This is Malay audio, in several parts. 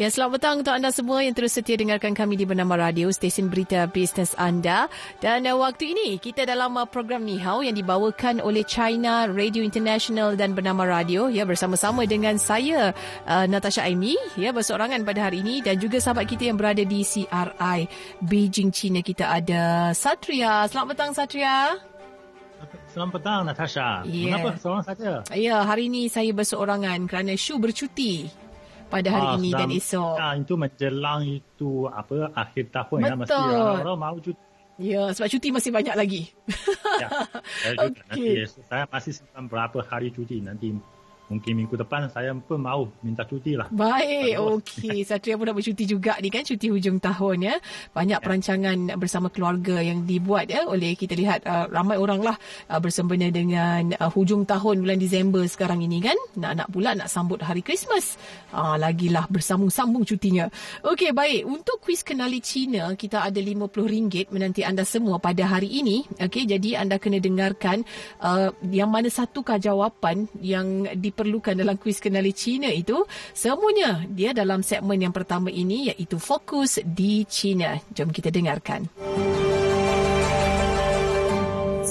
Ya, selamat petang untuk anda semua yang terus setia dengarkan kami di Bernama Radio, stesen berita bisnes anda. Dan uh, waktu ini, kita dalam uh, program Ni Hao yang dibawakan oleh China Radio International dan Bernama Radio ya bersama-sama dengan saya, uh, Natasha Aimi, ya berseorangan pada hari ini dan juga sahabat kita yang berada di CRI Beijing, China. Kita ada Satria. Selamat petang, Satria. Selamat petang, Natasha. Yeah. Kenapa seorang saja? Ya, hari ini saya berseorangan kerana Shu bercuti pada hari ah, ini dan esok. Ah, itu menjelang itu apa akhir tahun ya mesti orang-orang mahu cuti. Ya, sebab cuti masih banyak lagi. ya, saya okay. saya masih simpan berapa hari cuti nanti mungkin minggu depan saya pun mahu minta cuti lah. Baik, okey. Satria pun dah bercuti juga ni kan, cuti hujung tahun ya. Banyak ya. perancangan bersama keluarga yang dibuat ya oleh kita lihat uh, ramai orang lah uh, bersempena dengan uh, hujung tahun bulan Disember sekarang ini kan. Nak-nak pula nak sambut hari Christmas. Uh, lagilah bersambung-sambung cutinya. Okey, baik. Untuk kuis kenali Cina, kita ada RM50 menanti anda semua pada hari ini. Okey, jadi anda kena dengarkan uh, yang mana satukah jawapan yang di diperlukan dalam kuis kenali Cina itu semuanya dia dalam segmen yang pertama ini iaitu fokus di Cina. Jom kita dengarkan.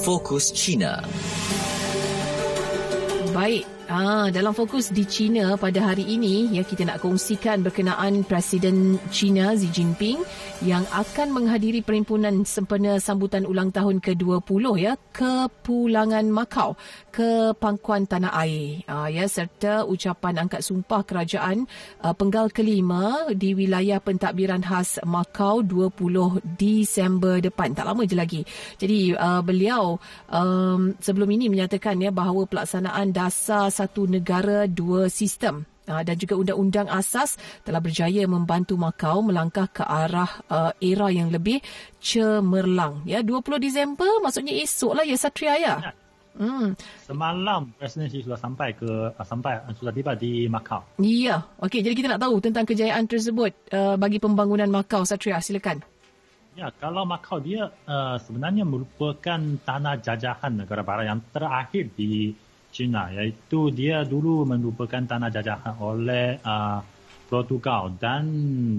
Fokus Cina. Baik, Ah, dalam fokus di China pada hari ini, ya kita nak kongsikan berkenaan Presiden China Xi Jinping yang akan menghadiri perhimpunan sempena sambutan ulang tahun ke-20 ya ke Pulangan Macau ke pangkuan tanah air. Ah, ya serta ucapan angkat sumpah kerajaan uh, penggal kelima di wilayah pentadbiran khas Macau 20 Disember depan. Tak lama je lagi. Jadi uh, beliau um, sebelum ini menyatakan ya bahawa pelaksanaan dasar satu negara dua sistem uh, dan juga undang-undang asas telah berjaya membantu Macau melangkah ke arah uh, era yang lebih cemerlang ya 20 Disember maksudnya esok lah ya Satria ya. ya. Hmm. Semalam Presiden sudah sampai ke uh, sampai sudah tiba di Macau. Ya. Okey, jadi kita nak tahu tentang kejayaan tersebut uh, bagi pembangunan Macau Satria silakan. Ya, kalau Macau dia uh, sebenarnya merupakan tanah jajahan negara barat yang terakhir di China iaitu dia dulu merupakan tanah jajahan oleh uh, Portugal dan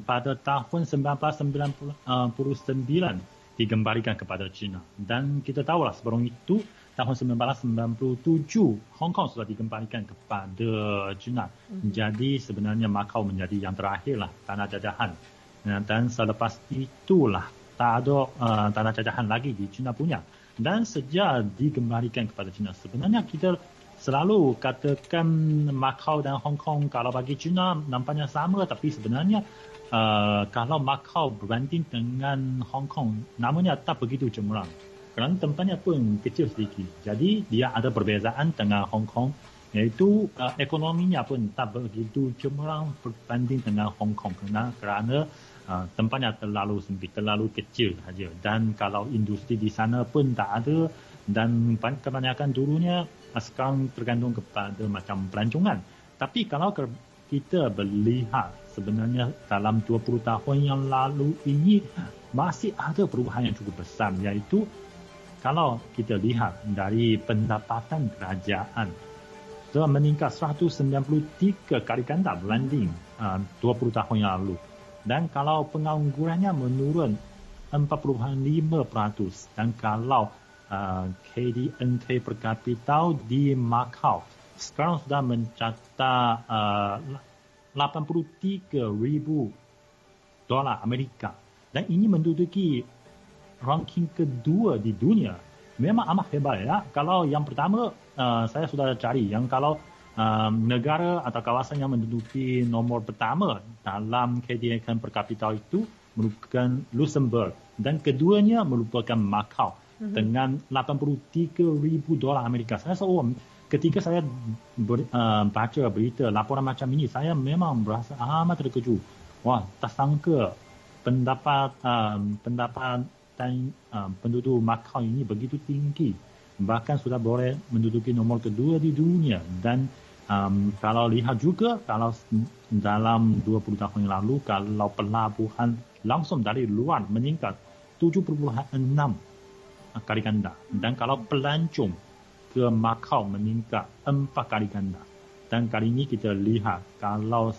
pada tahun 1999 uh, dikembalikan kepada China dan kita tahu lah sebelum itu tahun 1997 Hong Kong sudah dikembalikan kepada China mm-hmm. jadi sebenarnya Macau menjadi yang terakhir lah tanah jajahan. Dan selepas itulah tak ada uh, tanah jajahan lagi di China punya. Dan sejak dikembalikan kepada China sebenarnya kita selalu katakan Macau dan Hong Kong kalau bagi China nampaknya sama tapi sebenarnya uh, kalau Macau berbanding dengan Hong Kong namanya tak begitu cemerlang. Kerana tempatnya pun kecil sedikit. Jadi dia ada perbezaan dengan Hong Kong iaitu uh, ekonominya pun tak begitu cemerlang berbanding dengan Hong Kong. Kerana, kerana uh, tempatnya terlalu sempit terlalu kecil saja. Dan kalau industri di sana pun tak ada dan kebanyakan dulunya sekarang tergantung kepada macam pelancongan. Tapi kalau kita melihat sebenarnya dalam 20 tahun yang lalu ini masih ada perubahan yang cukup besar iaitu kalau kita lihat dari pendapatan kerajaan telah meningkat 193 kali ganda berbanding uh, 20 tahun yang lalu. Dan kalau penganggurannya menurun 45% dan kalau uh, KDNK per kapita di Macau. Sekarang sudah mencatat uh, 83 ribu dolar Amerika. Dan ini menduduki ranking kedua di dunia. Memang amat hebat ya. Kalau yang pertama uh, saya sudah cari yang kalau um, negara atau kawasan yang menduduki nombor pertama dalam KDNK per kapita itu merupakan Luxembourg. Dan keduanya merupakan Macau hmm. dengan 83 ribu dolar Amerika. Saya rasa oh, ketika saya ber, uh, baca berita laporan macam ini, saya memang berasa amat terkejut. Wah, tak sangka pendapat um, pendapat dan um, penduduk Macau ini begitu tinggi. Bahkan sudah boleh menduduki nombor kedua di dunia. Dan um, kalau lihat juga, kalau dalam 20 tahun yang lalu, kalau pelabuhan langsung dari luar meningkat 7.6 kali ganda. Dan kalau pelancong ke Macau meningkat 4 kali ganda. Dan kali ini kita lihat kalau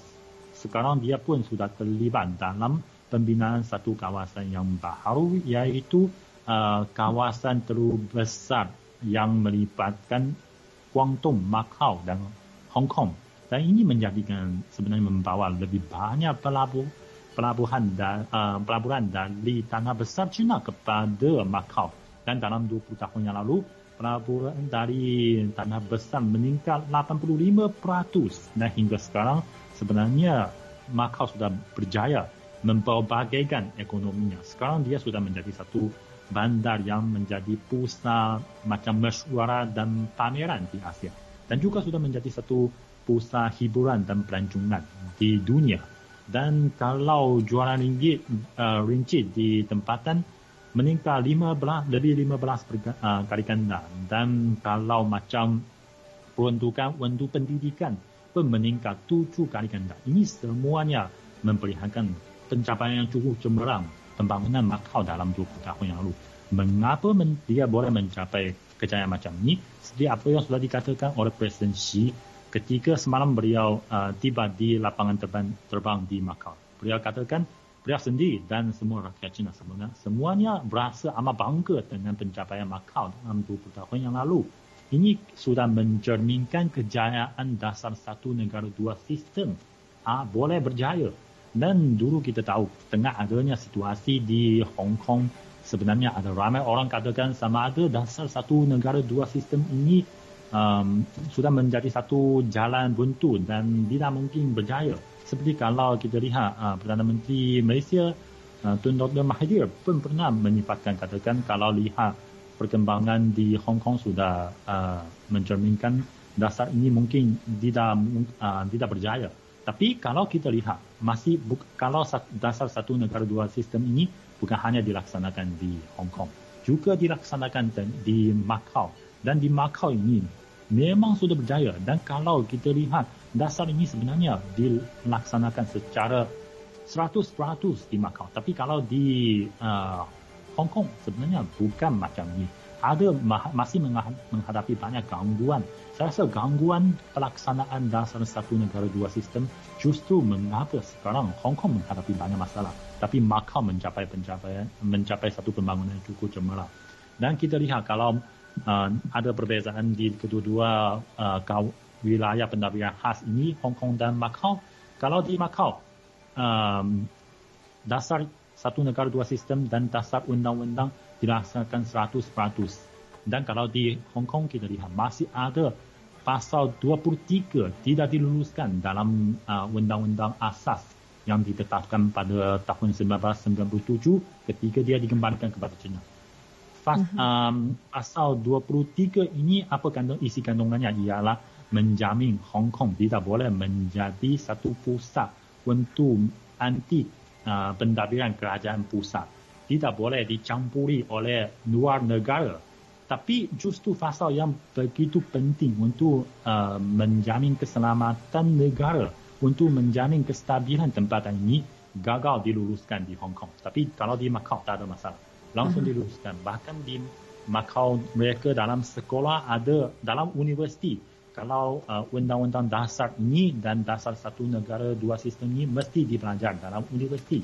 sekarang dia pun sudah terlibat dalam pembinaan satu kawasan yang baru iaitu uh, kawasan terbesar yang melibatkan Guangdong, Macau dan Hong Kong. Dan ini menjadikan sebenarnya membawa lebih banyak pelabuh, pelabuhan dan uh, pelabuhan dari tanah besar China kepada Macau. Dan dalam 20 tahun yang lalu, pelabuhan dari tanah besar meningkat 85% dan hingga sekarang sebenarnya Macau sudah berjaya memperbagaikan ekonominya. Sekarang dia sudah menjadi satu bandar yang menjadi pusat macam mesyuarat dan pameran di Asia. Dan juga sudah menjadi satu pusat hiburan dan pelancongan di dunia. Dan kalau jualan ringgit, uh, ringgit di tempatan meningkat 15, lebih 15 uh, kali ganda. Dan kalau macam peruntukan untuk pendidikan pun meningkat 7 kali ganda. Ini semuanya memperlihatkan pencapaian yang cukup cemerlang pembangunan Macau dalam 20 tahun yang lalu. Mengapa men- dia boleh mencapai kejayaan macam ini? Seperti apa yang sudah dikatakan oleh Presiden Xi ketika semalam beliau uh, tiba di lapangan terbang, terbang di Macau. Beliau katakan beliau sendiri dan semua rakyat China sebenarnya semuanya berasa amat bangga dengan pencapaian Macau dalam 20 tahun yang lalu. Ini sudah mencerminkan kejayaan dasar satu negara dua sistem ah, boleh berjaya. Dan dulu kita tahu tengah adanya situasi di Hong Kong sebenarnya ada ramai orang katakan sama ada dasar satu negara dua sistem ini um, sudah menjadi satu jalan buntu dan tidak mungkin berjaya. Seperti kalau kita lihat uh, Perdana Menteri Malaysia uh, Tun Dr. Mahathir pun pernah menyifatkan katakan kalau lihat perkembangan di Hong Kong sudah uh, mencerminkan dasar ini mungkin tidak uh, tidak berjaya. Tapi kalau kita lihat masih kalau dasar satu negara dua sistem ini bukan hanya dilaksanakan di Hong Kong, juga dilaksanakan di Macau. Dan di Macau ini memang sudah berjaya. Dan kalau kita lihat dasar ini sebenarnya dilaksanakan secara 100% di Macau. Tapi kalau di uh, Hong Kong sebenarnya bukan macam ini. Ada masih menghadapi banyak gangguan. Saya rasa gangguan pelaksanaan dasar satu negara dua sistem justru mengapa sekarang Hong Kong menghadapi banyak masalah tapi Macau mencapai pencapaian mencapai satu pembangunan yang cukup cemerlang. Dan kita lihat kalau uh, ada perbezaan di kedua-dua uh, wilayah pendapatan khas ini, Hong Kong dan Macau. Kalau di Macau, um, dasar satu negara dua sistem dan dasar undang-undang dilaksanakan 100%. Dan kalau di Hong Kong kita lihat masih ada pasal 23 tidak diluluskan dalam uh, undang-undang asas yang ditetapkan pada tahun 1997 ketika dia dikembalikan kepada China. Fas, uh-huh. um, pasal 23 ini apa kandung, isi kandungannya ialah menjamin Hong Kong tidak boleh menjadi satu pusat untuk anti uh, pentadbiran kerajaan pusat. Tidak boleh dicampuri oleh luar negara. Tapi justru pasal yang begitu penting untuk uh, menjamin keselamatan negara untuk menjamin kestabilan tempatan ini gagal diluluskan di Hong Kong. Tapi kalau di Macau tak ada masalah. Langsung uh-huh. diluluskan. Bahkan di Macau mereka dalam sekolah ada dalam universiti. Kalau uh, undang-undang dasar ini dan dasar satu negara dua sistem ini mesti dipelajari dalam universiti.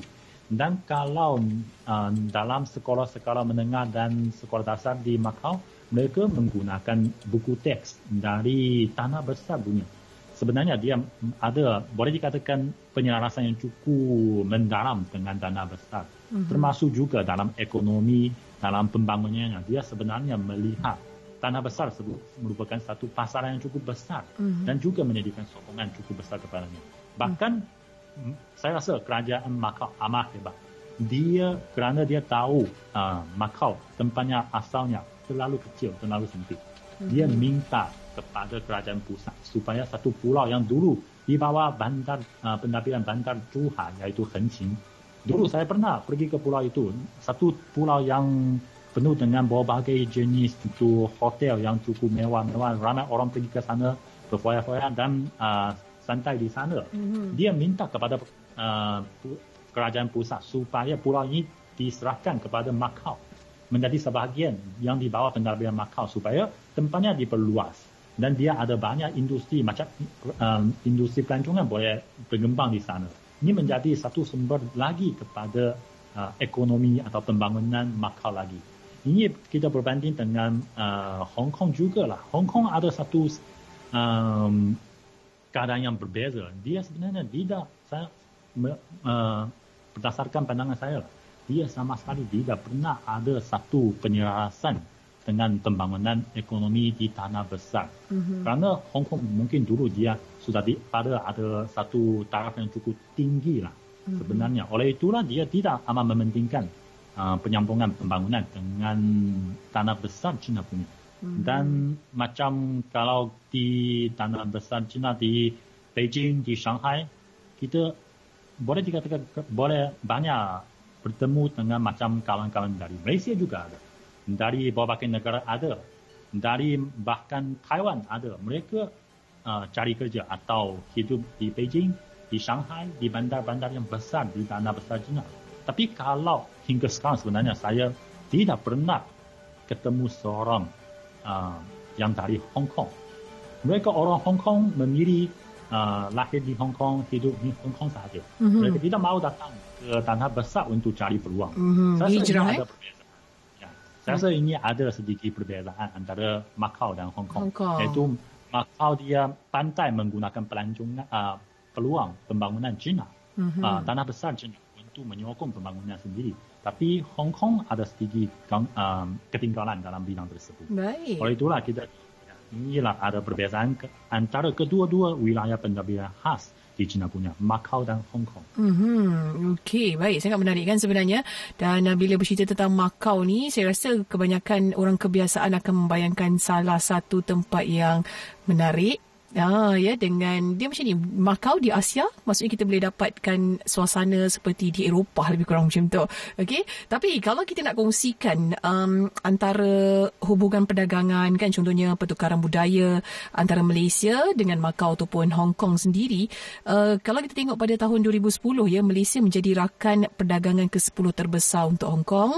Dan kalau uh, dalam sekolah-sekolah menengah dan sekolah dasar di Macau, mereka menggunakan buku teks dari tanah besar dunia sebenarnya dia ada boleh dikatakan penyelarasan yang cukup mendalam dengan dana besar. Mm-hmm. Termasuk juga dalam ekonomi, dalam pembangunannya. Dia sebenarnya melihat tanah besar merupakan satu pasar yang cukup besar mm-hmm. dan juga menyediakan sokongan cukup besar kepadanya. Bahkan mm-hmm. saya rasa kerajaan Macau amat hebat. Dia kerana dia tahu uh, Macau tempatnya asalnya terlalu kecil, terlalu sempit. Dia minta kepada kerajaan pusat supaya satu pulau yang dulu di bawah bandar uh, pentadbiran bandar Zhuhai iaitu Hengqin. Dulu saya pernah pergi ke pulau itu, satu pulau yang penuh dengan berbagai jenis itu hotel yang cukup mewah-mewah. Ramai orang pergi ke sana berfoya-foya dan uh, santai di sana. Mm-hmm. Dia minta kepada uh, kerajaan pusat supaya pulau ini diserahkan kepada Macau menjadi sebahagian yang di bawah pentadbiran Macau supaya tempatnya diperluas dan dia ada banyak industri macam um, industri pelancongan boleh berkembang di sana. Ini menjadi satu sumber lagi kepada uh, ekonomi atau pembangunan Macau lagi. Ini kita berbanding dengan uh, Hong Kong juga lah. Hong Kong ada satu um, keadaan yang berbeza. Dia sebenarnya tidak saya uh, berdasarkan pandangan saya lah dia sama sekali tidak pernah ada satu penyelarasan dengan pembangunan ekonomi di tanah besar. Mm-hmm. Kerana Hong Kong mungkin dulu dia sudah di, pada ada satu taraf yang cukup tinggi lah mm-hmm. sebenarnya. Oleh itulah dia tidak amat mementingkan uh, penyambungan pembangunan dengan tanah besar China punya. Mm-hmm. Dan macam kalau di tanah besar China di Beijing, di Shanghai, kita boleh dikatakan boleh banyak bertemu dengan macam kawan-kawan dari Malaysia juga ada. Dari berbagai negara ada. Dari bahkan Taiwan ada. Mereka uh, cari kerja atau hidup di Beijing, di Shanghai, di bandar-bandar yang besar di tanah besar China. Tapi kalau hingga sekarang sebenarnya saya tidak pernah ketemu seorang uh, yang dari Hong Kong. Mereka orang Hong Kong memilih uh, lahir di Hong Kong, hidup di Hong Kong sahaja. Mm-hmm. Mereka tidak mahu datang ke tanah besar untuk cari peluang. Mm-hmm. Saya rasa ini ada perbezaan. Ya. Saya rasa ini ada sedikit perbezaan antara Macau dan Hong Kong. Hong Kong. Iaitu Macau dia pandai menggunakan pelancongan uh, peluang pembangunan China. Mm-hmm. Uh, tanah besar China untuk menyokong pembangunan sendiri. Tapi Hong Kong ada sedikit um, ketinggalan dalam bidang tersebut. Baik. Oleh itulah kita inilah ada perbezaan ke, antara kedua-dua wilayah pentadbiran khas di China punya, Macau dan Hong Kong. Mm-hmm. Okey, baik. Sangat menarik kan sebenarnya. Dan uh, bila bercerita tentang Macau ni, saya rasa kebanyakan orang kebiasaan akan membayangkan salah satu tempat yang menarik Ah ya dengan dia macam ni Macau di Asia maksudnya kita boleh dapatkan suasana seperti di Eropah lebih kurang macam tu. Okey. Tapi kalau kita nak kongsikan um, antara hubungan perdagangan kan contohnya pertukaran budaya antara Malaysia dengan Macau ataupun Hong Kong sendiri uh, kalau kita tengok pada tahun 2010 ya Malaysia menjadi rakan perdagangan ke-10 terbesar untuk Hong Kong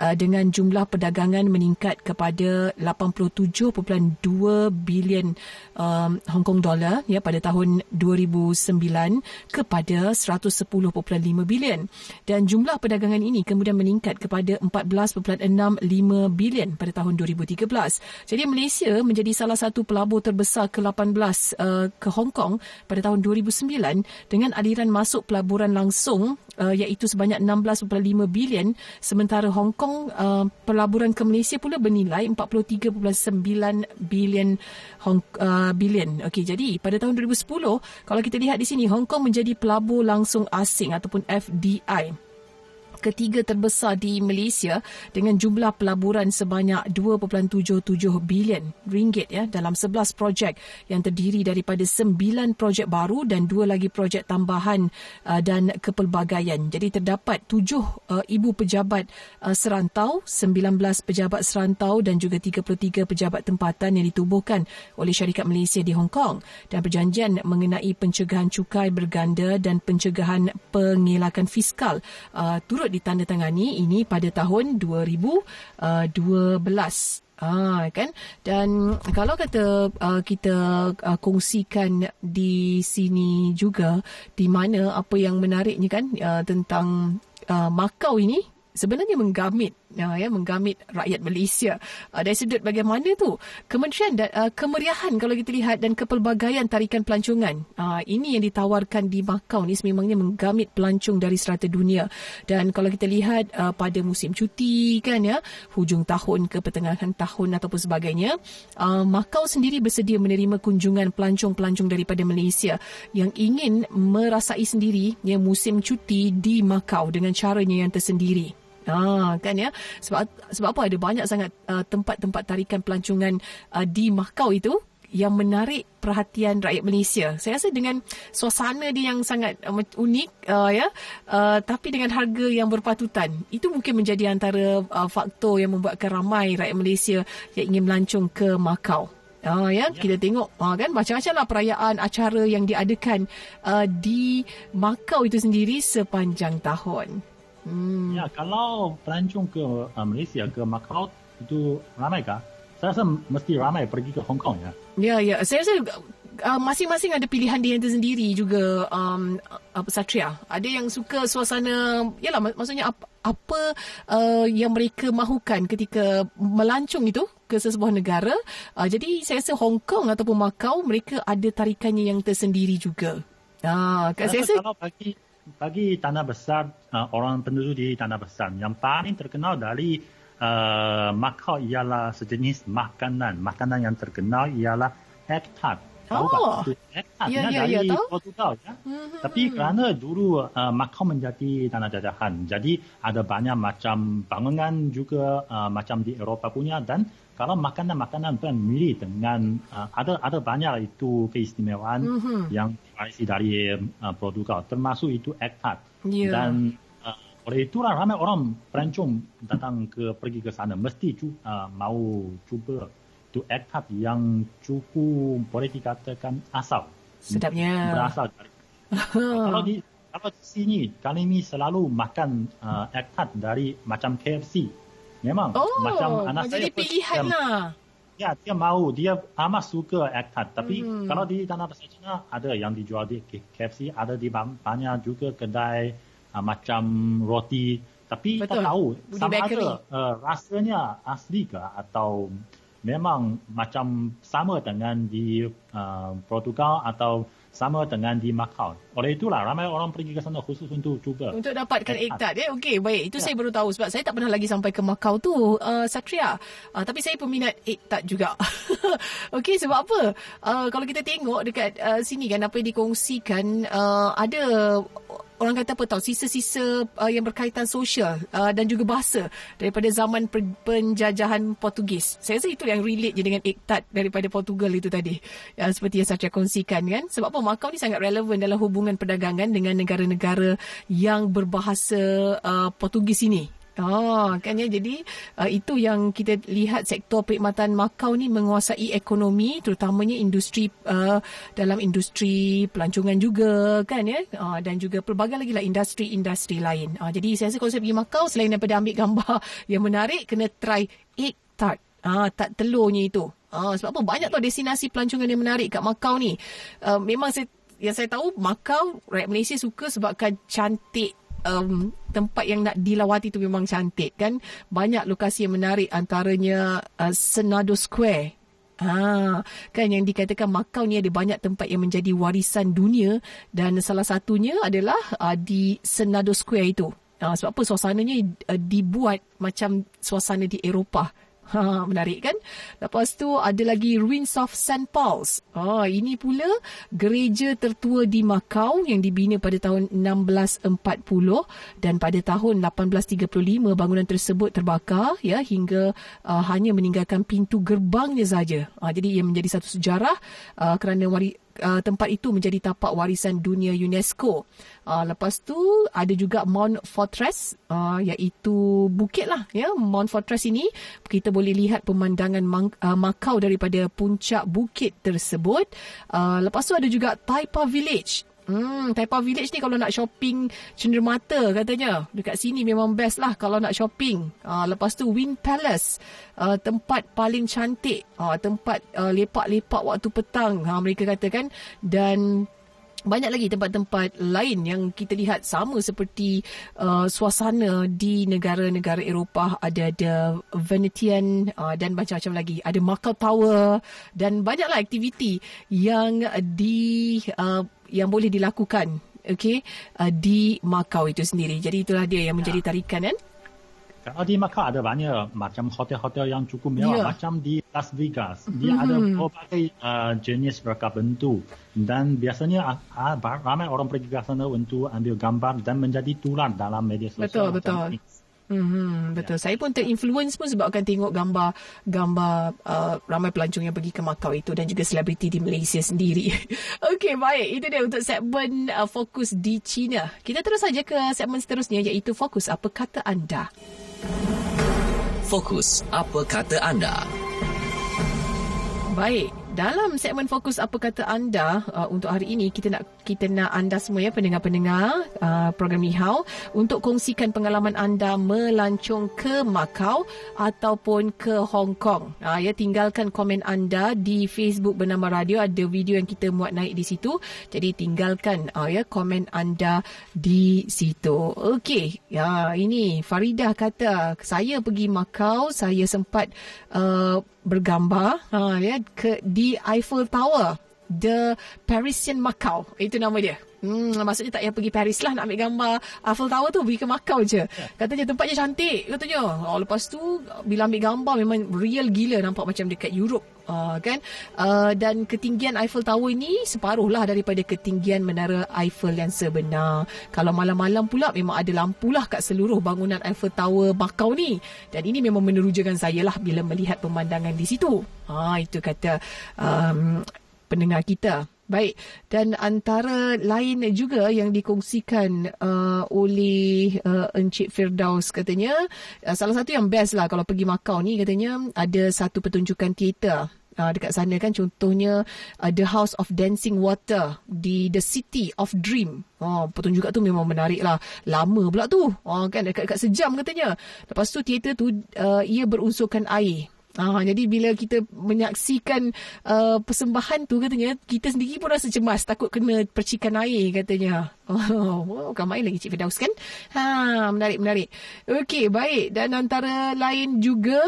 uh, dengan jumlah perdagangan meningkat kepada 87.2 bilion um, Hong Kong dollar ya pada tahun 2009 kepada 110.5 bilion. Dan jumlah perdagangan ini kemudian meningkat kepada 14.65 bilion pada tahun 2013. Jadi Malaysia menjadi salah satu pelabur terbesar ke-18 uh, ke Hong Kong pada tahun 2009 dengan aliran masuk pelaburan langsung uh, iaitu sebanyak 16.5 bilion. Sementara Hong Kong uh, pelaburan ke Malaysia pula bernilai 43.9 bilion Hong uh, bilion Okey, jadi pada tahun 2010 kalau kita lihat di sini Hong Kong menjadi pelabur langsung asing ataupun FDI ketiga terbesar di Malaysia dengan jumlah pelaburan sebanyak 2.77 bilion ringgit ya dalam 11 projek yang terdiri daripada 9 projek baru dan dua lagi projek tambahan uh, dan kepelbagaian. Jadi terdapat 7 uh, ibu pejabat uh, serantau, 19 pejabat serantau dan juga 33 pejabat tempatan yang ditubuhkan oleh syarikat Malaysia di Hong Kong dan perjanjian mengenai pencegahan cukai berganda dan pencegahan pengelakan fiskal uh, turut ditandatangani ini pada tahun 2012. Ah kan dan kalau kata uh, kita uh, kongsikan di sini juga di mana apa yang menariknya kan uh, tentang uh, Macau ini sebenarnya menggamit uh, ya menggamit rakyat Malaysia. Uh, dari sudut bagaimana tu kementerian dan uh, kemeriahan kalau kita lihat dan kepelbagaian tarikan pelancongan. Uh, ini yang ditawarkan di Macau ni sememangnya menggamit pelancong dari serata dunia. Dan kalau kita lihat uh, pada musim cuti kan ya, hujung tahun ke pertengahan tahun ataupun sebagainya, uh, Macau sendiri bersedia menerima kunjungan pelancong-pelancong daripada Malaysia yang ingin merasai sendiri ya musim cuti di Macau dengan caranya yang tersendiri. Ah, kan ya. Sebab sebab apa ada banyak sangat uh, tempat-tempat tarikan pelancongan uh, di Macau itu yang menarik perhatian rakyat Malaysia. Saya rasa dengan suasana dia yang sangat uh, unik uh, ya, uh, tapi dengan harga yang berpatutan. Itu mungkin menjadi antara uh, faktor yang membuatkan ramai rakyat Malaysia yang ingin melancong ke Macau. Oh ya, ya. kita tengok uh, kan macam-macam lah perayaan acara yang diadakan uh, di Macau itu sendiri sepanjang tahun. Hmm. Ya, kalau pelancong ke uh, Malaysia, ke Macau, itu ramai kah? Saya rasa mesti ramai pergi ke Hong Kong ya. Ya, ya. Saya rasa uh, masing-masing ada pilihan dia tersendiri juga um, apa Satria. Ada yang suka suasana, yalah mak- maksudnya apa, apa uh, yang mereka mahukan ketika melancong itu ke sesebuah negara. Uh, jadi saya rasa Hong Kong ataupun Macau mereka ada tarikannya yang tersendiri juga. Ah, saya, rasa kalau bagi bagi tanah besar uh, orang penduduk di tanah besar yang paling terkenal dari uh, Macau ialah sejenis makanan. Makanan yang terkenal ialah egg tart. Tahu oh. tak? Tart ya, ya, dari ya, Portugal. Ya? Hmm. Tapi kerana dulu uh, Macau menjadi tanah jajahan, jadi ada banyak macam bangunan juga uh, macam di Eropah punya dan kalau makanan-makanan pun mirip dengan uh, ada ada banyak itu keistimewaan mm-hmm. yang diwarisi dari uh, Portugal termasuk itu egg tart. Yeah. dan uh, oleh itulah ramai orang pelancong datang ke pergi ke sana. Mesti cu, uh, mau cuba itu egg tart yang cukup boleh dikatakan asal. Sedapnya. Berasal dari uh, kalau di kalau di sini kami selalu makan uh, egg tart dari macam KFC Memang oh, macam anak saya jadi pilihan dia, lah. Ya, dia mau, dia amat suka egg. Tapi hmm. kalau di tanah besar China ada yang dijual di KFC, ada di banyak juga kedai uh, macam roti. Tapi Betul. tak tahu Budi sama bakery. ada uh, rasanya asli ke atau memang macam sama dengan di uh, Portugal atau sama dengan di Macau. Oleh itulah ramai orang pergi ke sana khusus untuk cuba. Untuk dapatkan egg tart ya. Okey, baik. Itu ya. saya baru tahu sebab saya tak pernah lagi sampai ke Macau tu, uh, Satria. Uh, tapi saya peminat egg tart juga. Okey, sebab apa? Uh, kalau kita tengok dekat uh, sini kan apa yang dikongsikan uh, ada orang kata apa tahu sisa-sisa uh, yang berkaitan sosial uh, dan juga bahasa daripada zaman penjajahan Portugis. Saya rasa itu yang relate je dengan iktat daripada Portugal itu tadi. Uh, seperti yang saya kongsikan kan. Sebab apa Macau ni sangat relevan dalam hubungan perdagangan dengan negara-negara yang berbahasa uh, Portugis ini. Oh, kan ya. Jadi uh, itu yang kita lihat sektor perkhidmatan Macau ni menguasai ekonomi terutamanya industri uh, dalam industri pelancongan juga kan ya. Uh, dan juga pelbagai lagi lah industri-industri lain. Uh, jadi saya rasa saya pergi Macau selain daripada ambil gambar yang menarik kena try egg tart. Ah, tart telurnya itu. Ah, sebab apa banyak tau destinasi pelancongan yang menarik kat Macau ni. Uh, memang saya yang saya tahu Macau rakyat Malaysia suka sebabkan cantik um, tempat yang nak dilawati itu memang cantik kan banyak lokasi yang menarik antaranya uh, Senado Square Ha, kan yang dikatakan Macau ni ada banyak tempat yang menjadi warisan dunia dan salah satunya adalah uh, di Senado Square itu. Uh, sebab apa suasananya uh, dibuat macam suasana di Eropah. Ha, menarik kan? Lepas tu ada lagi Ruins of St. Paul's. Ha, ini pula gereja tertua di Macau yang dibina pada tahun 1640 dan pada tahun 1835 bangunan tersebut terbakar ya hingga uh, hanya meninggalkan pintu gerbangnya saja. Ha, jadi ia menjadi satu sejarah uh, kerana wari uh, tempat itu menjadi tapak warisan dunia UNESCO. Uh, lepas tu ada juga Mount Fortress uh, iaitu bukit lah ya Mount Fortress ini kita boleh lihat pemandangan Mang- uh, Macau daripada puncak bukit tersebut. Uh, lepas tu ada juga Taipa Village Hmm, Taipa Village ni kalau nak shopping cenderamata katanya. Dekat sini memang best lah kalau nak shopping. Uh, lepas tu Wind Palace. Uh, tempat paling cantik. Uh, tempat uh, lepak-lepak waktu petang. Uh, mereka katakan. Dan banyak lagi tempat-tempat lain yang kita lihat sama seperti uh, suasana di negara-negara Eropah. Ada ada Venetian uh, dan macam-macam lagi. Ada Macau Tower dan banyaklah aktiviti yang di uh, yang boleh dilakukan okay, uh, di Macau itu sendiri. Jadi itulah dia yang menjadi ya. tarikan kan kalau di Macau ada banyak macam hotel-hotel yang cukup mewah yeah. macam di Las Vegas. Dia mm-hmm. ada berbagai uh, jenis berkat bentuk dan biasanya uh, ramai orang pergi ke sana untuk ambil gambar dan menjadi tular dalam media sosial. Betul, betul. Hmm, betul. Ya. Saya pun terinfluence pun sebab akan tengok gambar gambar uh, ramai pelancong yang pergi ke Macau itu dan juga selebriti di Malaysia sendiri. Okey, baik. Itu dia untuk segmen uh, fokus di China. Kita terus saja ke segmen seterusnya iaitu fokus apa kata anda. Fokus, apa kata anda? Baik, dalam segmen fokus apa kata anda uh, untuk hari ini kita nak kita nak anda semua ya pendengar-pendengar uh, program Nihau untuk kongsikan pengalaman anda melancong ke Macau ataupun ke Hong Kong. Uh, ya tinggalkan komen anda di Facebook bernama radio ada video yang kita muat naik di situ. Jadi tinggalkan uh, ya komen anda di situ. Okey, ya ini Farida kata saya pergi Macau, saya sempat uh, bergambar uh, ya ke di Eiffel Tower, the Parisian Macau. Itu nama dia. Hmm, maksudnya tak payah pergi Paris lah nak ambil gambar Eiffel Tower tu pergi ke Macau je. Katanya tempatnya cantik katanya. Oh, lepas tu bila ambil gambar memang real gila nampak macam dekat Europe. Uh, kan uh, dan ketinggian Eiffel Tower ini separuh lah daripada ketinggian menara Eiffel yang sebenar. Kalau malam-malam pula memang ada lampu lah kat seluruh bangunan Eiffel Tower Macau ni. Dan ini memang menerujakan saya lah bila melihat pemandangan di situ. Ha, itu kata um, pendengar kita. Baik, dan antara lain juga yang dikongsikan uh, oleh uh, Encik Firdaus katanya, uh, salah satu yang best lah kalau pergi Macau ni katanya ada satu pertunjukan teater uh, dekat sana kan contohnya uh, The House of Dancing Water di The City of Dream. Oh, pertunjukan tu memang menarik lah. Lama pula tu. Oh, kan dekat-dekat sejam katanya. Lepas tu teater tu uh, ia berunsurkan air. Ah, jadi bila kita menyaksikan uh, persembahan tu katanya kita sendiri pun rasa cemas takut kena percikan air katanya. Oh, oh main lagi Cik Firdaus kan? Ha, menarik menarik. Okey, baik dan antara lain juga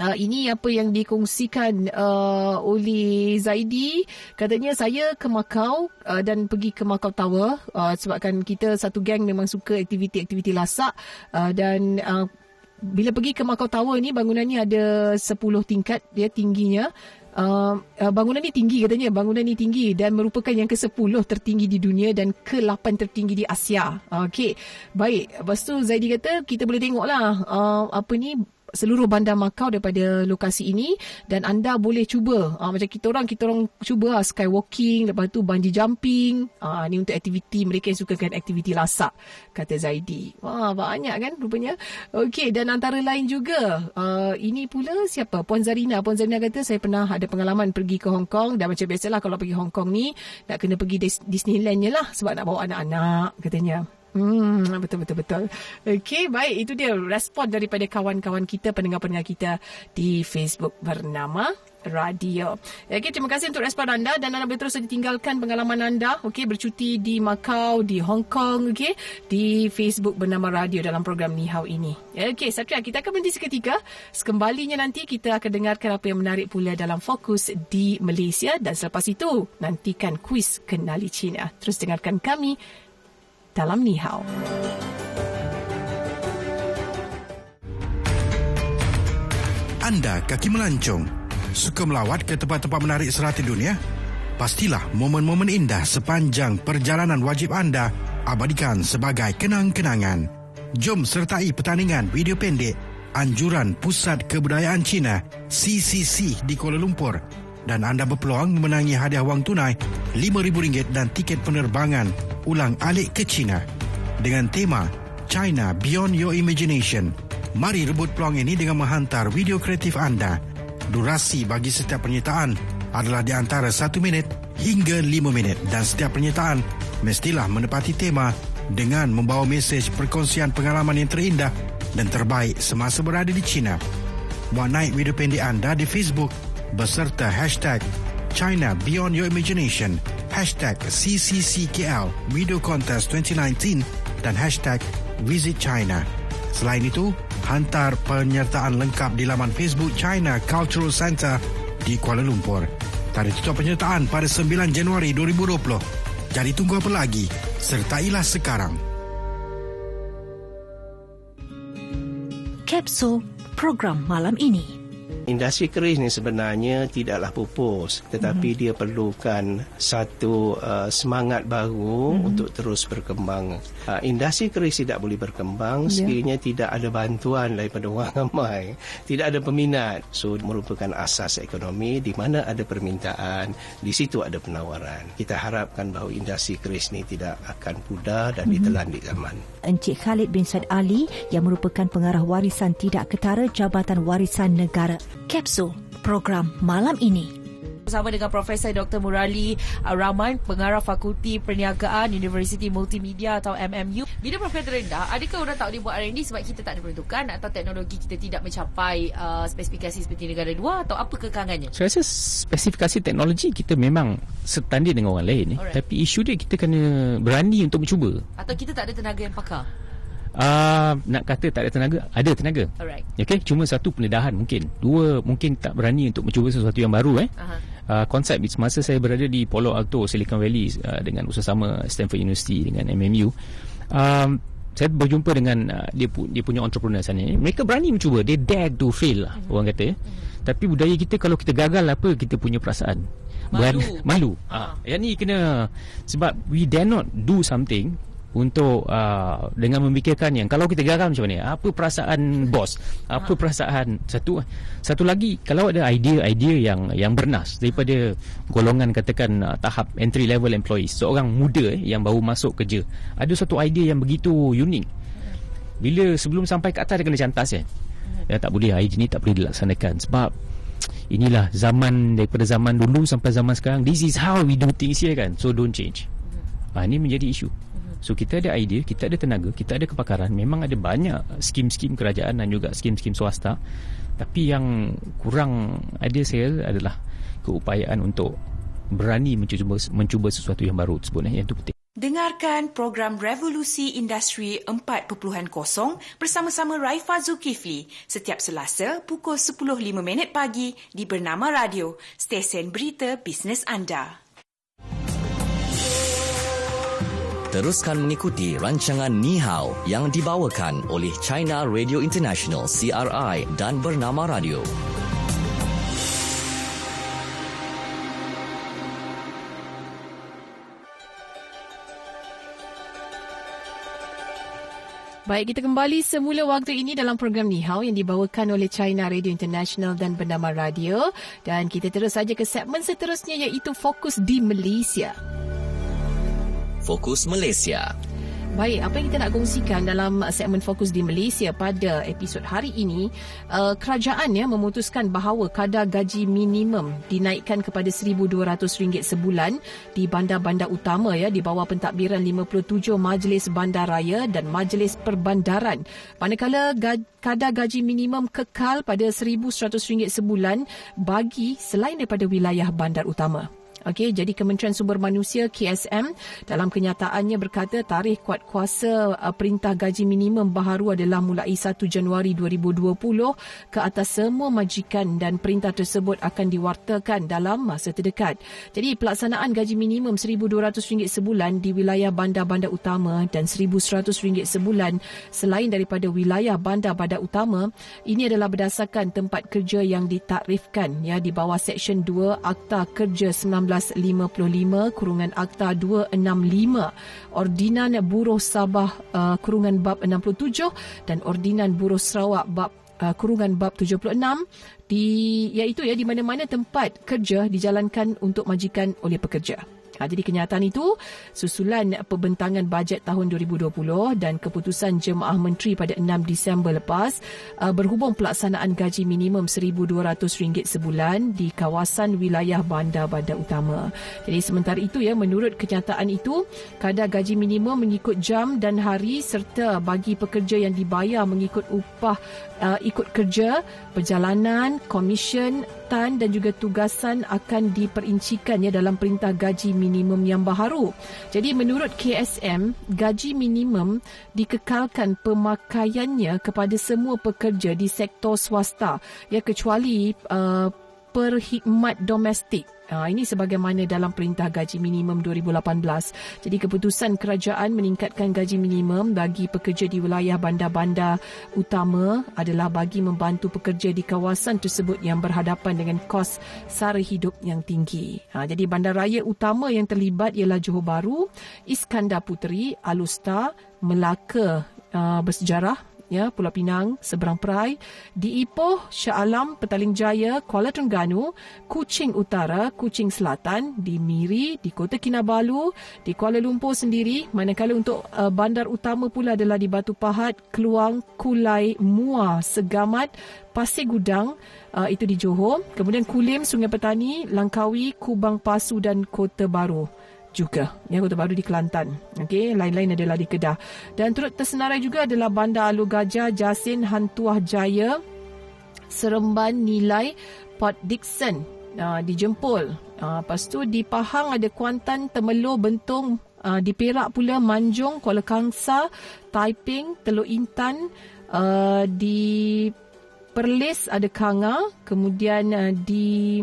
Uh, ini apa yang dikongsikan uh, oleh Zaidi. Katanya saya ke Macau uh, dan pergi ke Macau Tower uh, sebabkan kita satu geng memang suka aktiviti-aktiviti lasak uh, dan uh, bila pergi ke Macau Tower ni bangunan ni ada 10 tingkat dia tingginya. Uh, uh, bangunan ni tinggi katanya bangunan ni tinggi dan merupakan yang ke-10 tertinggi di dunia dan ke-8 tertinggi di Asia. Okey. Baik, lepas tu Zaidi kata kita boleh tengoklah uh, apa ni seluruh bandar Macau daripada lokasi ini dan anda boleh cuba. Uh, macam kita orang kita orang cuba uh, skywalking lepas tu bungee jumping. Uh, ni untuk aktiviti mereka yang sukakan aktiviti lasak kata Zaidi. Wah banyak kan rupanya. Okey dan antara lain juga uh, ini pula siapa? Puan Zarina. Puan Zarina kata saya pernah ada pengalaman pergi ke Hong Kong dan macam biasalah kalau pergi Hong Kong ni nak kena pergi Disneyland je lah sebab nak bawa anak-anak katanya Hmm, betul betul betul. Okey, baik itu dia respon daripada kawan-kawan kita pendengar-pendengar kita di Facebook bernama Radio. Okey, terima kasih untuk respon anda dan anda boleh terus tinggalkan pengalaman anda okey bercuti di Macau, di Hong Kong, okey, di Facebook bernama Radio dalam program Ni Hao ini. Okey, Satria, kita akan berhenti seketika. Sekembalinya nanti kita akan dengarkan apa yang menarik pula dalam fokus di Malaysia dan selepas itu nantikan kuis kenali Cina. Terus dengarkan kami dalam Nihao. Anda kaki melancong, suka melawat ke tempat-tempat menarik serata dunia? Pastilah momen-momen indah sepanjang perjalanan wajib anda abadikan sebagai kenang-kenangan. Jom sertai pertandingan video pendek Anjuran Pusat Kebudayaan Cina CCC di Kuala Lumpur dan anda berpeluang memenangi hadiah wang tunai RM5,000 dan tiket penerbangan ulang alik ke China dengan tema China Beyond Your Imagination. Mari rebut peluang ini dengan menghantar video kreatif anda. Durasi bagi setiap penyertaan adalah di antara 1 minit hingga 5 minit dan setiap penyertaan mestilah menepati tema dengan membawa mesej perkongsian pengalaman yang terindah dan terbaik semasa berada di China. Muat naik video pendek anda di Facebook beserta hashtag China Beyond Your Imagination, hashtag CCCKL Video Contest 2019 dan hashtag Visit China. Selain itu, hantar penyertaan lengkap di laman Facebook China Cultural Center di Kuala Lumpur. Tarikh tutup penyertaan pada 9 Januari 2020. Jadi tunggu apa lagi? Sertailah sekarang. Kapsul program malam ini industri keris ni sebenarnya tidaklah pupus tetapi mm-hmm. dia perlukan satu uh, semangat baru mm-hmm. untuk terus berkembang uh, industri keris tidak boleh berkembang yeah. sekiranya tidak ada bantuan daripada orang ramai tidak ada peminat so merupakan asas ekonomi di mana ada permintaan di situ ada penawaran kita harapkan bahawa industri keris ni tidak akan pudar dan mm-hmm. ditelan di zaman Encik Khalid bin Said Ali yang merupakan pengarah warisan tidak ketara Jabatan Warisan Negara. Kapsul program malam ini. bersama dengan Profesor Dr. Murali uh, Rahman, pengarah Fakulti Perniagaan University Multimedia atau MMU. Bila profit rendah, adakah orang tak boleh buat R&D sebab kita tak ada peruntukan atau teknologi kita tidak mencapai uh, spesifikasi seperti negara luar atau apa kekangannya? Saya rasa spesifikasi teknologi kita memang setanding dengan orang lain. Eh. Tapi isu dia kita kena berani untuk mencuba. Atau kita tak ada tenaga yang pakar? Uh, nak kata tak ada tenaga Ada tenaga Alright. Okay, cuma satu pendedahan mungkin Dua, mungkin tak berani untuk mencuba sesuatu yang baru eh. Uh-huh. Uh, konsep semasa saya berada di Palo Alto, Silicon Valley uh, Dengan bersama Stanford University Dengan MMU um, Saya berjumpa dengan uh, dia, pu- dia punya entrepreneur sana Mereka berani mencuba They dare to fail lah uh-huh. Orang kata uh-huh. Tapi budaya kita Kalau kita gagal apa Kita punya perasaan Malu Malu uh-huh. uh, Yang ni kena Sebab we dare not do something untuk uh, dengan memikirkan yang kalau kita gagal macam mana apa perasaan bos? Apa perasaan? Satu satu lagi kalau ada idea-idea yang yang bernas daripada golongan katakan uh, tahap entry level employees seorang muda eh, yang baru masuk kerja ada satu idea yang begitu unik. Bila sebelum sampai ke atas dia kena cantas ya ya tak boleh idea ni tak boleh dilaksanakan. Sebab inilah zaman daripada zaman dulu sampai zaman sekarang this is how we do things here kan? So don't change. Ah ini menjadi isu So kita ada idea, kita ada tenaga, kita ada kepakaran. Memang ada banyak skim-skim kerajaan dan juga skim-skim swasta. Tapi yang kurang ada saya adalah keupayaan untuk berani mencuba mencuba sesuatu yang baru tersebut eh. yang itu penting. Dengarkan program Revolusi Industri 4.0 bersama-sama Raifa Zulkifli setiap Selasa pukul 10.05 pagi di Bernama Radio, stesen berita bisnes anda. Teruskan mengikuti rancangan Ni Hao yang dibawakan oleh China Radio International CRI dan Bernama Radio. Baik, kita kembali semula waktu ini dalam program Ni Hao yang dibawakan oleh China Radio International dan Bernama Radio. Dan kita terus saja ke segmen seterusnya iaitu Fokus di Malaysia. Fokus Malaysia. Baik, apa yang kita nak kongsikan dalam segmen Fokus di Malaysia pada episod hari ini, uh, kerajaan ya memutuskan bahawa kadar gaji minimum dinaikkan kepada RM1,200 sebulan di bandar-bandar utama ya di bawah pentadbiran 57 Majlis Bandaraya dan Majlis Perbandaran. Manakala ga- kadar gaji minimum kekal pada RM1,100 sebulan bagi selain daripada wilayah bandar utama. Okey, jadi Kementerian Sumber Manusia KSM dalam kenyataannya berkata tarikh kuat kuasa uh, perintah gaji minimum baharu adalah mulai 1 Januari 2020 ke atas semua majikan dan perintah tersebut akan diwartakan dalam masa terdekat. Jadi pelaksanaan gaji minimum RM1,200 sebulan di wilayah bandar-bandar utama dan RM1,100 sebulan selain daripada wilayah bandar-bandar utama ini adalah berdasarkan tempat kerja yang ditakrifkan ya di bawah Seksyen 2 Akta Kerja 19 1955 kurungan akta 265 ordinan buruh Sabah uh, kurungan bab 67 dan ordinan buruh Sarawak bab uh, kurungan bab 76 di iaitu ya di mana-mana tempat kerja dijalankan untuk majikan oleh pekerja. Ha, jadi kenyataan itu susulan pembentangan bajet tahun 2020 dan keputusan Jemaah Menteri pada 6 Disember lepas uh, berhubung pelaksanaan gaji minimum RM1,200 sebulan di kawasan wilayah bandar-bandar utama. Jadi sementara itu ya menurut kenyataan itu kadar gaji minimum mengikut jam dan hari serta bagi pekerja yang dibayar mengikut upah uh, ikut kerja, perjalanan, komisen, tan dan juga tugasan akan diperincikan ya dalam perintah gaji minimum yang baharu. Jadi menurut KSM, gaji minimum dikekalkan pemakaiannya kepada semua pekerja di sektor swasta ya kecuali uh, perkhidmat domestik. Ha, ini sebagaimana dalam Perintah Gaji Minimum 2018. Jadi keputusan kerajaan meningkatkan gaji minimum bagi pekerja di wilayah bandar-bandar utama adalah bagi membantu pekerja di kawasan tersebut yang berhadapan dengan kos sara hidup yang tinggi. Ha, jadi bandaraya utama yang terlibat ialah Johor Bahru, Iskandar Puteri, Alustar, Melaka uh, bersejarah ya Pulau Pinang seberang Perai di Ipoh Shah Alam Petaling Jaya Kuala Terengganu Kuching Utara Kuching Selatan di Miri di Kota Kinabalu di Kuala Lumpur sendiri manakala untuk uh, bandar utama pula adalah di Batu Pahat Keluang Kulai Muar Segamat Pasir Gudang uh, itu di Johor. Kemudian Kulim Sungai Petani Langkawi Kubang Pasu dan Kota Baru juga. Ya Kota Baru di Kelantan. Okey lain-lain adalah di Kedah. Dan turut tersenarai juga adalah Bandar Alu Gajah Jasin Hantuah Jaya Seremban Nilai Port Dickson uh, di Jempol. Uh, lepas tu di Pahang ada Kuantan Temelur Bentong uh, di Perak pula Manjung Kuala Kangsa Taiping Teluk Intan uh, di Perlis ada Kanga, kemudian uh, di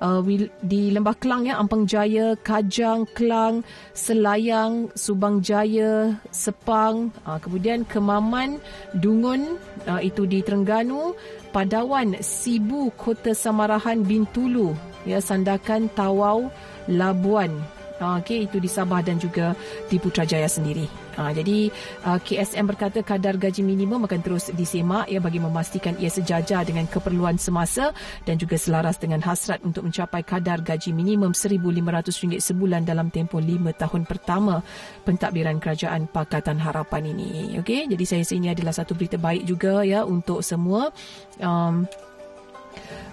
uh, di Lembah Kelang ya Ampang Jaya, Kajang, Kelang, Selayang, Subang Jaya, Sepang, uh, kemudian Kemaman, Dungun uh, itu di Terengganu, Padawan, Sibu, Kota Samarahan, Bintulu, ya Sandakan, Tawau, Labuan. Uh, Okey, itu di Sabah dan juga di Putrajaya sendiri. Ha, jadi uh, KSM berkata kadar gaji minimum akan terus disemak ya bagi memastikan ia sejajar dengan keperluan semasa dan juga selaras dengan hasrat untuk mencapai kadar gaji minimum RM1,500 sebulan dalam tempoh 5 tahun pertama pentadbiran kerajaan Pakatan Harapan ini. Okey, jadi saya rasa ini adalah satu berita baik juga ya untuk semua um,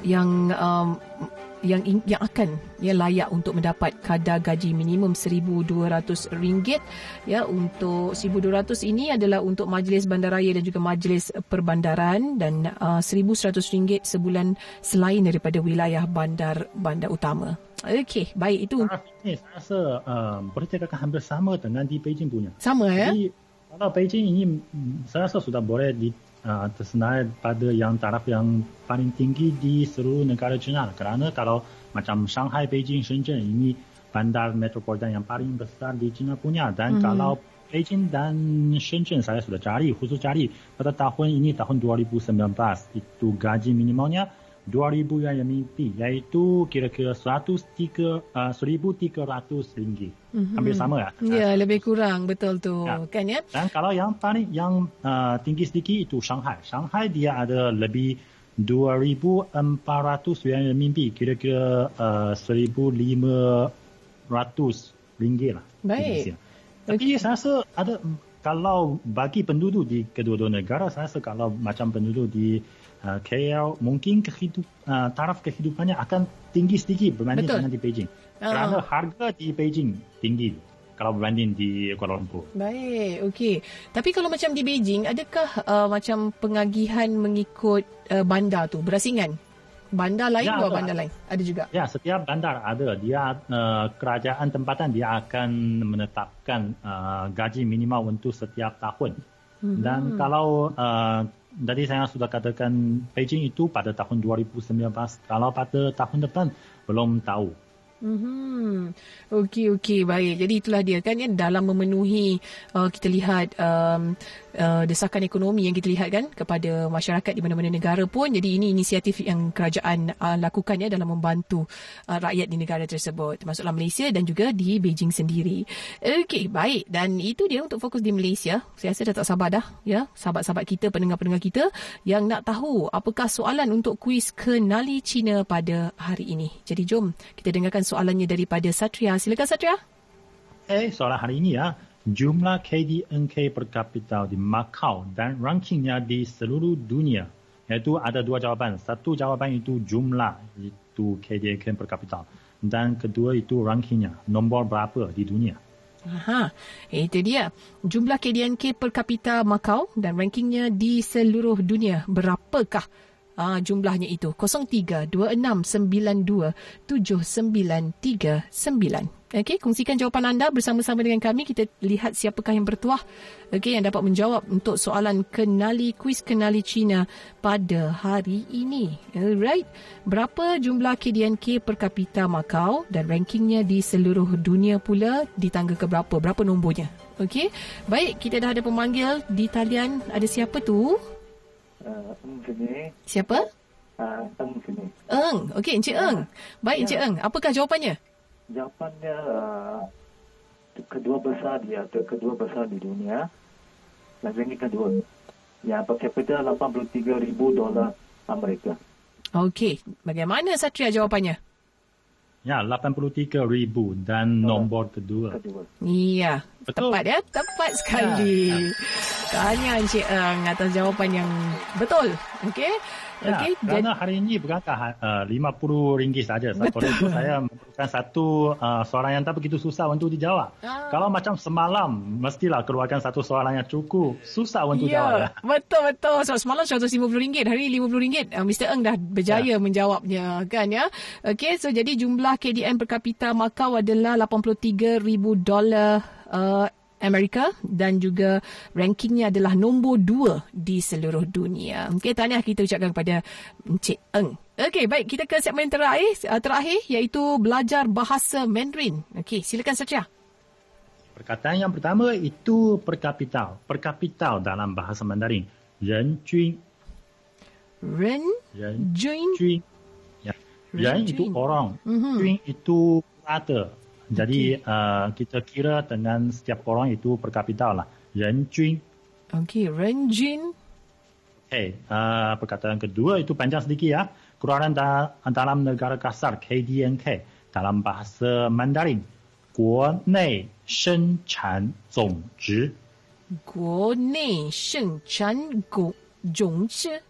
yang um, yang yang akan ya layak untuk mendapat kadar gaji minimum RM1,200 ya untuk RM1,200 ini adalah untuk majlis bandaraya dan juga majlis perbandaran dan uh, RM1,100 sebulan selain daripada wilayah bandar bandar utama. Okey, baik itu. Ini saya rasa uh, boleh dikatakan hampir sama dengan di Beijing punya. Sama ya? Jadi, kalau Beijing ini saya rasa sudah boleh di uh, tersenarai pada yang taraf yang paling tinggi di seluruh negara China. Kerana kalau macam Shanghai, Beijing, Shenzhen ini bandar metropolitan yang paling besar di China punya. Dan mm-hmm. kalau Beijing dan Shenzhen saya sudah cari, khusus cari pada tahun ini, tahun 2019, itu gaji minimalnya 2,000 yuan renminbi, iaitu kira-kira 103, uh, 1,300 ringgit. Mm-hmm. Hampir sama ya? Ya, lebih kurang. Betul tu. Ya. Kan ya? Dan kalau yang paling yang uh, tinggi sedikit itu Shanghai. Shanghai dia ada lebih 2,400 yuan renminbi, kira-kira uh, 1,500 ringgit lah. Baik. Tapi okay. saya rasa ada kalau bagi penduduk di kedua-dua negara, saya rasa kalau macam penduduk di uh, KL mungkin kehidup, uh, taraf kehidupannya akan tinggi sedikit berbanding Betul. dengan di Beijing. Uh. Kerana harga di Beijing tinggi kalau berbanding di Kuala Lumpur. Baik, okey. Tapi kalau macam di Beijing, adakah uh, macam pengagihan mengikut uh, bandar tu berasingan? Bandar lain ya, atau bandar lain? Ada juga? Ya, setiap bandar ada. Dia uh, kerajaan tempatan dia akan menetapkan uh, gaji minimal untuk setiap tahun. Hmm. Dan kalau uh, tadi saya sudah katakan Beijing itu pada tahun 2019 kalau pada tahun depan belum tahu Hmm. Okey okey baik. Jadi itulah dia kan ya dalam memenuhi uh, kita lihat um, uh, desakan ekonomi yang kita lihat kan kepada masyarakat di mana-mana negara pun. Jadi ini inisiatif yang kerajaan uh, lakukan ya dalam membantu uh, rakyat di negara tersebut termasuklah Malaysia dan juga di Beijing sendiri. Okey baik dan itu dia untuk fokus di Malaysia. Saya rasa dah tak sabar dah ya sahabat-sahabat kita pendengar-pendengar kita yang nak tahu apakah soalan untuk kuis kenali Cina pada hari ini. Jadi jom kita dengarkan soalannya daripada Satria. Silakan Satria. Eh, soalan hari ini ya. Jumlah KDNK per kapita di Macau dan rankingnya di seluruh dunia. Iaitu ada dua jawapan. Satu jawapan itu jumlah itu KDNK per kapita. Dan kedua itu rankingnya. Nombor berapa di dunia. Aha, itu dia. Jumlah KDNK per kapita Macau dan rankingnya di seluruh dunia. Berapakah uh, jumlahnya itu 0326927939. Okey, kongsikan jawapan anda bersama-sama dengan kami. Kita lihat siapakah yang bertuah okey yang dapat menjawab untuk soalan kenali kuis kenali Cina pada hari ini. Alright. Berapa jumlah KDNK per kapita Macau dan rankingnya di seluruh dunia pula di tangga ke berapa? Berapa nombornya? Okey. Baik, kita dah ada pemanggil di talian. Ada siapa tu? Uh, sini. Siapa? Uh, Eng sini. Eng. Okey, Encik ya. Eng. Baik, Encik ya. Eng. Apakah jawapannya? Jawapannya uh, kedua besar dia, kedua besar di dunia. Ini kedua. yang per capita 83 ribu dolar Amerika. Okey, bagaimana Satria jawapannya? Ya, 83 ribu dan nombor kedua. Kedua. Iya, Betul. tepat ya, tepat sekali. Tanya Encik Eng atas jawapan yang betul. Okey. Ya, Okey, kerana hari ini bukankah uh, RM50 saja. Oleh itu saya memerlukan satu uh, soalan yang tak begitu susah untuk dijawab. Ah. Kalau macam semalam, mestilah keluarkan satu soalan yang cukup. Susah untuk jawab. Ya, betul betul. So semalam RM150, hari ini RM50. Uh, Mr. Eng dah berjaya Ya. menjawabnya kan ya. Okey, so jadi jumlah KDN per kapita Macau adalah 83,000 dolar uh, Amerika dan juga rankingnya adalah nombor dua di seluruh dunia. Okey, tahniah kita ucapkan kepada Encik Eng. Okey, baik. Kita ke segmen terakhir, uh, terakhir iaitu belajar bahasa Mandarin. Okey, silakan Satria. Perkataan yang pertama itu per kapita. Per kapita dalam bahasa Mandarin. Ren Jun. Ren Ren Jun Jun. Ya. Ren itu Jun. orang. Mhm. Jun itu rata. Jadi uh, kita kira dengan setiap orang itu per kapita lah. Ren Jun. Okey, Ren Jun. Okay. Uh, perkataan kedua itu panjang sedikit ya. Keluaran da- dalam negara kasar KDNK dalam bahasa Mandarin. 国内生产总值国内生产总总值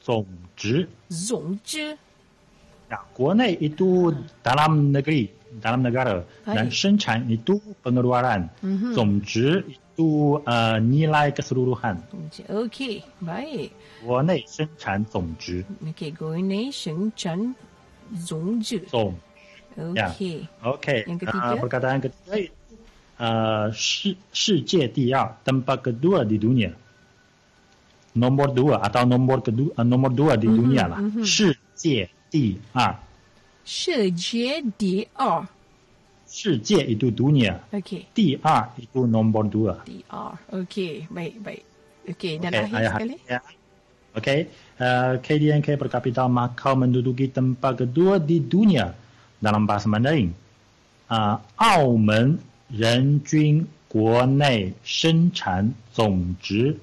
总值总值 Ya, 国内 itu dalam negeri, Dalam negara. Baik. Dan 生产 itu pengeluaran. Mhm. 总值 itu uh, nilai keseluruhan. Okey, baik. 国内生产总值 Okey, 国内生产总值。总 Ya. Okey. Okay. Yang ketiga? Uh, perkataan ketiga itu uh, 世世界第二 tempat kedua di dunia. Dua atau nombor kedua uh, nomor dua di Mhm, dunia lah. mhm. 世界第二世界第二。世界 itu dunia. Okey, 第二 itu nombor dua. 第二。Okey, baik, baik. Okey, dan Okey, akhir ayah- sekali. Ya. Okey, uh, KDNK per kapita Macau menduduki tempat kedua di dunia dalam bahasa Mandarin. Uh, 澳门人均国内生产总值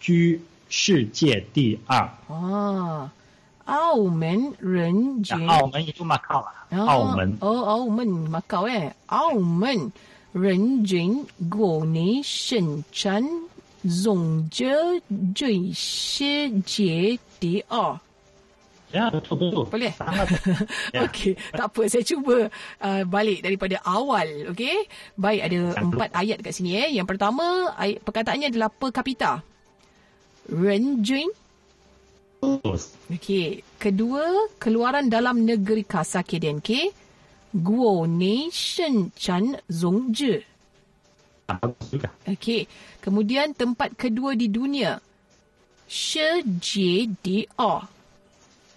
居世界第二。 Ah. 澳门人均 Ya, 澳门 itu Macau lah. 澳门。 Oh, 澳门 Macau eh. 澳门人均国内生产总值最世界第二。 Ya, betul betul. Boleh? Sangat. Ya. Okey, tak apa. Saya cuba uh, balik daripada awal. Okey. Baik, ada empat ayat kat sini. Eh. Yang pertama, ayat, perkataannya adalah per kapita. Renjun. Okey. Kedua, keluaran dalam negeri kasar KDNK. Guo shen chan zong zhi. Bagus juga. Okey. Kemudian tempat kedua di dunia. Di a.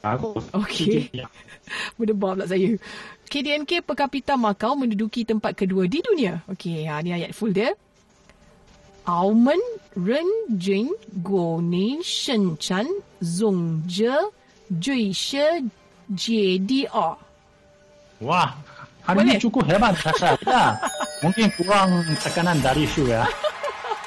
Bagus. Okey. Ya. Berdebar pula saya. KDNK per kapita Macau menduduki tempat kedua di dunia. Okey, ha, ni ayat full dia. Aumen Ren Jin Shenchan, Ni Shen Chan Zong Je Jui She Jie Di O. Wah, hari ini cukup hebat rasa ya, Mungkin kurang tekanan dari Shu ya.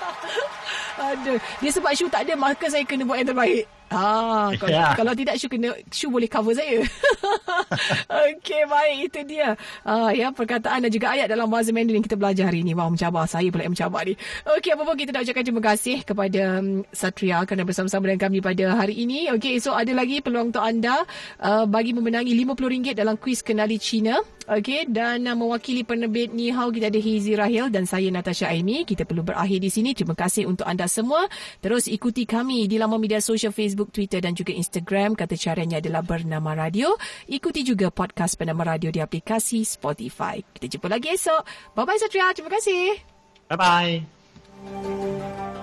Aduh, dia sebab Shu tak ada maka saya kena buat yang terbaik. Ah, kalau, Ya. kalau tidak Shu kena Shu boleh cover saya. Okey, baik itu dia. Ah, ya perkataan dan juga ayat dalam bahasa Mandarin yang kita belajar hari ini. Wah, mencabar saya pula yang mencabar ni. Okey, apa pun kita nak ucapkan terima kasih kepada um, Satria kerana bersama-sama dengan kami pada hari ini. Okey, so ada lagi peluang untuk anda uh, bagi memenangi RM50 dalam kuis kenali Cina. Okey, dan uh, mewakili penerbit Ni Hao kita ada Hizi Rahil dan saya Natasha Aimi. Kita perlu berakhir di sini. Terima kasih untuk anda semua. Terus ikuti kami di laman media sosial Facebook, Twitter dan juga Instagram. Kata caranya adalah bernama radio. Ikuti juga podcast bernama radio di aplikasi Spotify. Kita jumpa lagi esok. Bye-bye Satria. Terima kasih. Bye-bye.